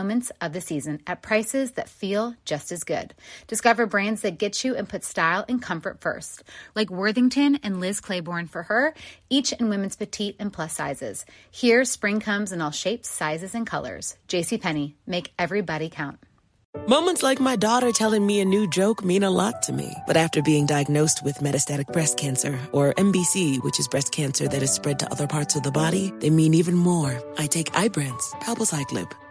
moments of the season at prices that feel just as good. Discover brands that get you and put style and comfort first, like Worthington and Liz Claiborne for her, each in women's petite and plus sizes. Here, spring comes in all shapes, sizes, and colors. JCPenney, make everybody count. Moments like my daughter telling me a new joke mean a lot to me. But after being diagnosed with metastatic breast cancer, or MBC, which is breast cancer that is spread to other parts of the body, they mean even more. I take Ibrance, palbociclib.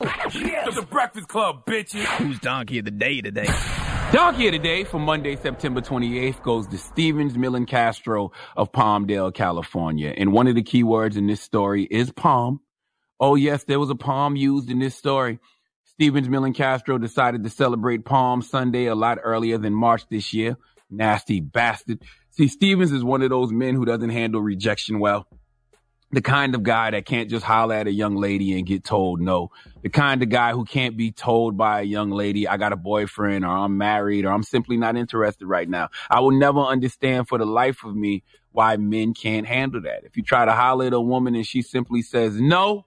Yeah, the Breakfast Club, bitches. Who's Donkey of the Day today? Donkey of the Day for Monday, September 28th goes to Stevens Millen Castro of Palmdale, California. And one of the key words in this story is palm. Oh, yes, there was a palm used in this story. Stevens Millen Castro decided to celebrate Palm Sunday a lot earlier than March this year. Nasty bastard. See, Stevens is one of those men who doesn't handle rejection well the kind of guy that can't just holler at a young lady and get told no. The kind of guy who can't be told by a young lady, I got a boyfriend or I'm married or I'm simply not interested right now. I will never understand for the life of me why men can't handle that. If you try to holler at a woman and she simply says no,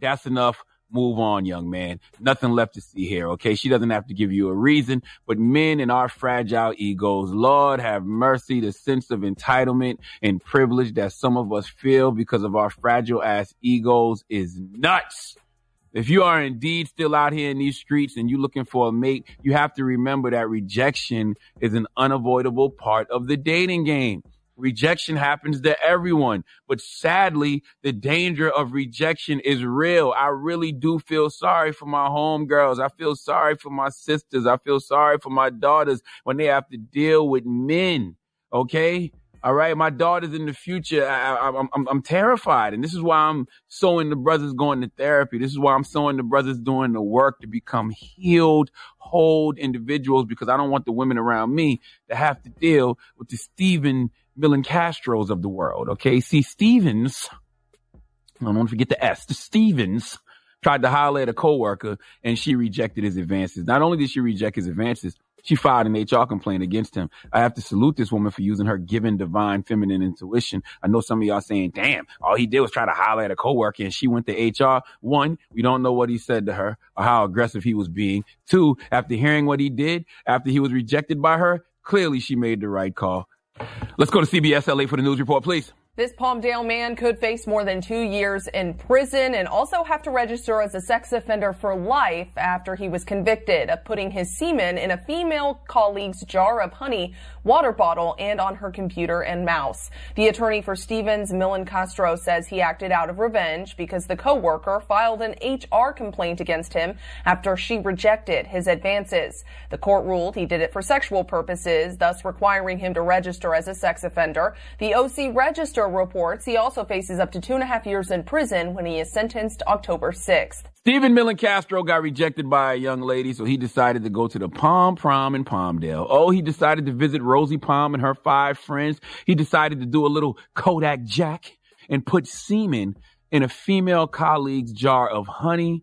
that's enough move on, young man. Nothing left to see here. Okay. She doesn't have to give you a reason, but men and our fragile egos, Lord have mercy, the sense of entitlement and privilege that some of us feel because of our fragile ass egos is nuts. If you are indeed still out here in these streets and you're looking for a mate, you have to remember that rejection is an unavoidable part of the dating game. Rejection happens to everyone, but sadly, the danger of rejection is real. I really do feel sorry for my homegirls. I feel sorry for my sisters. I feel sorry for my daughters when they have to deal with men. Okay. All right. My daughters in the future, I, am I'm, I'm terrified. And this is why I'm sowing the brothers going to therapy. This is why I'm sowing the brothers doing the work to become healed, whole individuals because I don't want the women around me to have to deal with the Stephen Millen Castros of the world. Okay. See, Stevens, I don't want to forget the S, the Stevens tried to holler at a coworker and she rejected his advances. Not only did she reject his advances, she filed an HR complaint against him. I have to salute this woman for using her given divine feminine intuition. I know some of y'all saying, damn, all he did was try to holler at a coworker and she went to HR. One, we don't know what he said to her or how aggressive he was being. Two, after hearing what he did, after he was rejected by her, clearly she made the right call. Let's go to CBS LA for the news report, please. This Palmdale man could face more than two years in prison and also have to register as a sex offender for life after he was convicted of putting his semen in a female colleague's jar of honey, water bottle, and on her computer and mouse. The attorney for Stevens, Millen Castro, says he acted out of revenge because the coworker filed an HR complaint against him after she rejected his advances. The court ruled he did it for sexual purposes, thus requiring him to register as a sex offender. The OC registered Castro reports he also faces up to two and a half years in prison when he is sentenced October 6th. Stephen Millen Castro got rejected by a young lady, so he decided to go to the Palm Prom in Palmdale. Oh, he decided to visit Rosie Palm and her five friends. He decided to do a little Kodak Jack and put semen in a female colleague's jar of honey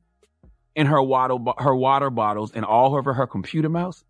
in her water, her water bottles and all over her computer mouse.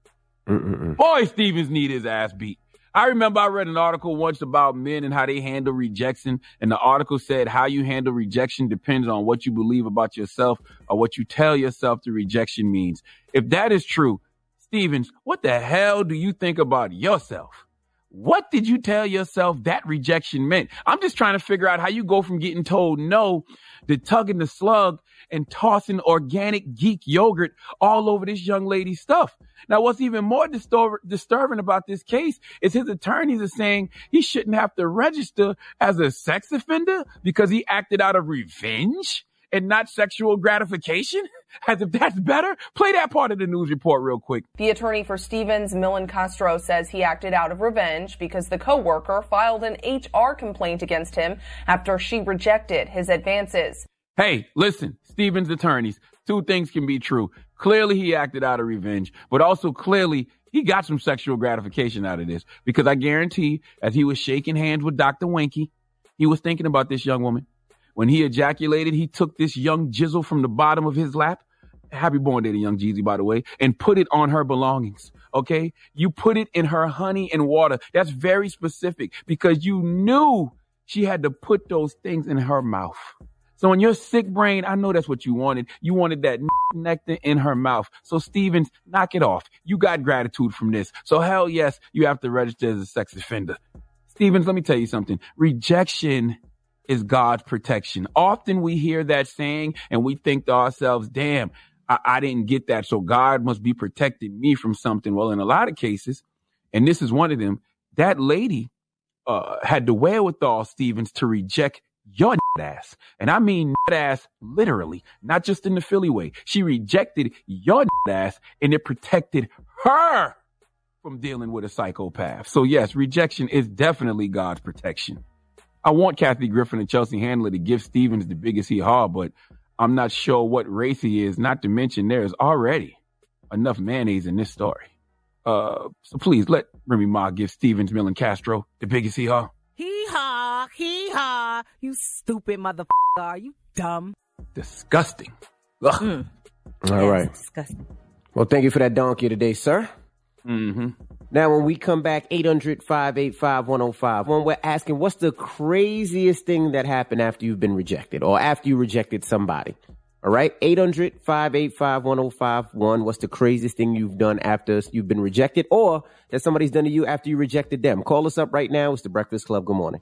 Mm-mm-mm. Boy, Stevens need his ass beat. I remember I read an article once about men and how they handle rejection. And the article said how you handle rejection depends on what you believe about yourself or what you tell yourself the rejection means. If that is true, Stevens, what the hell do you think about yourself? What did you tell yourself that rejection meant? I'm just trying to figure out how you go from getting told no to tugging the slug and tossing organic geek yogurt all over this young lady's stuff. Now, what's even more disturb- disturbing about this case is his attorneys are saying he shouldn't have to register as a sex offender because he acted out of revenge and not sexual gratification? As if that's better? Play that part of the news report real quick. The attorney for Stevens, Millen Castro, says he acted out of revenge because the coworker filed an HR complaint against him after she rejected his advances. Hey, listen, Stevens attorneys, two things can be true. Clearly he acted out of revenge, but also clearly he got some sexual gratification out of this because I guarantee as he was shaking hands with Dr. Winky, he was thinking about this young woman. When he ejaculated, he took this young jizzle from the bottom of his lap. Happy born day to young Jeezy, by the way, and put it on her belongings. Okay. You put it in her honey and water. That's very specific because you knew she had to put those things in her mouth. So in your sick brain, I know that's what you wanted. You wanted that nectar in her mouth. So Stevens, knock it off. You got gratitude from this. So hell yes, you have to register as a sex offender. Stevens, let me tell you something. Rejection is God's protection. Often we hear that saying and we think to ourselves, damn, I, I didn't get that. So God must be protecting me from something. Well, in a lot of cases, and this is one of them, that lady uh, had the wherewithal, Stevens, to reject your ass. And I mean ass literally, not just in the Philly way. She rejected your ass and it protected her from dealing with a psychopath. So yes, rejection is definitely God's protection. I want Kathy Griffin and Chelsea Handler to give Stevens the biggest hee haw, but I'm not sure what race he is, not to mention there is already enough mayonnaise in this story. Uh, so please let Remy Ma give Stevens Millen Castro the biggest hee haw. Hee haw, hee haw, you stupid motherfucker. Are you dumb? Disgusting. Ugh. Mm. All right. Disgusting. Well, thank you for that donkey today, sir. Mm-hmm. Now, when we come back, 800 585 105, when we're asking, what's the craziest thing that happened after you've been rejected or after you rejected somebody? All right. 800 585 1051. What's the craziest thing you've done after you've been rejected or that somebody's done to you after you rejected them? Call us up right now. It's the Breakfast Club. Good morning.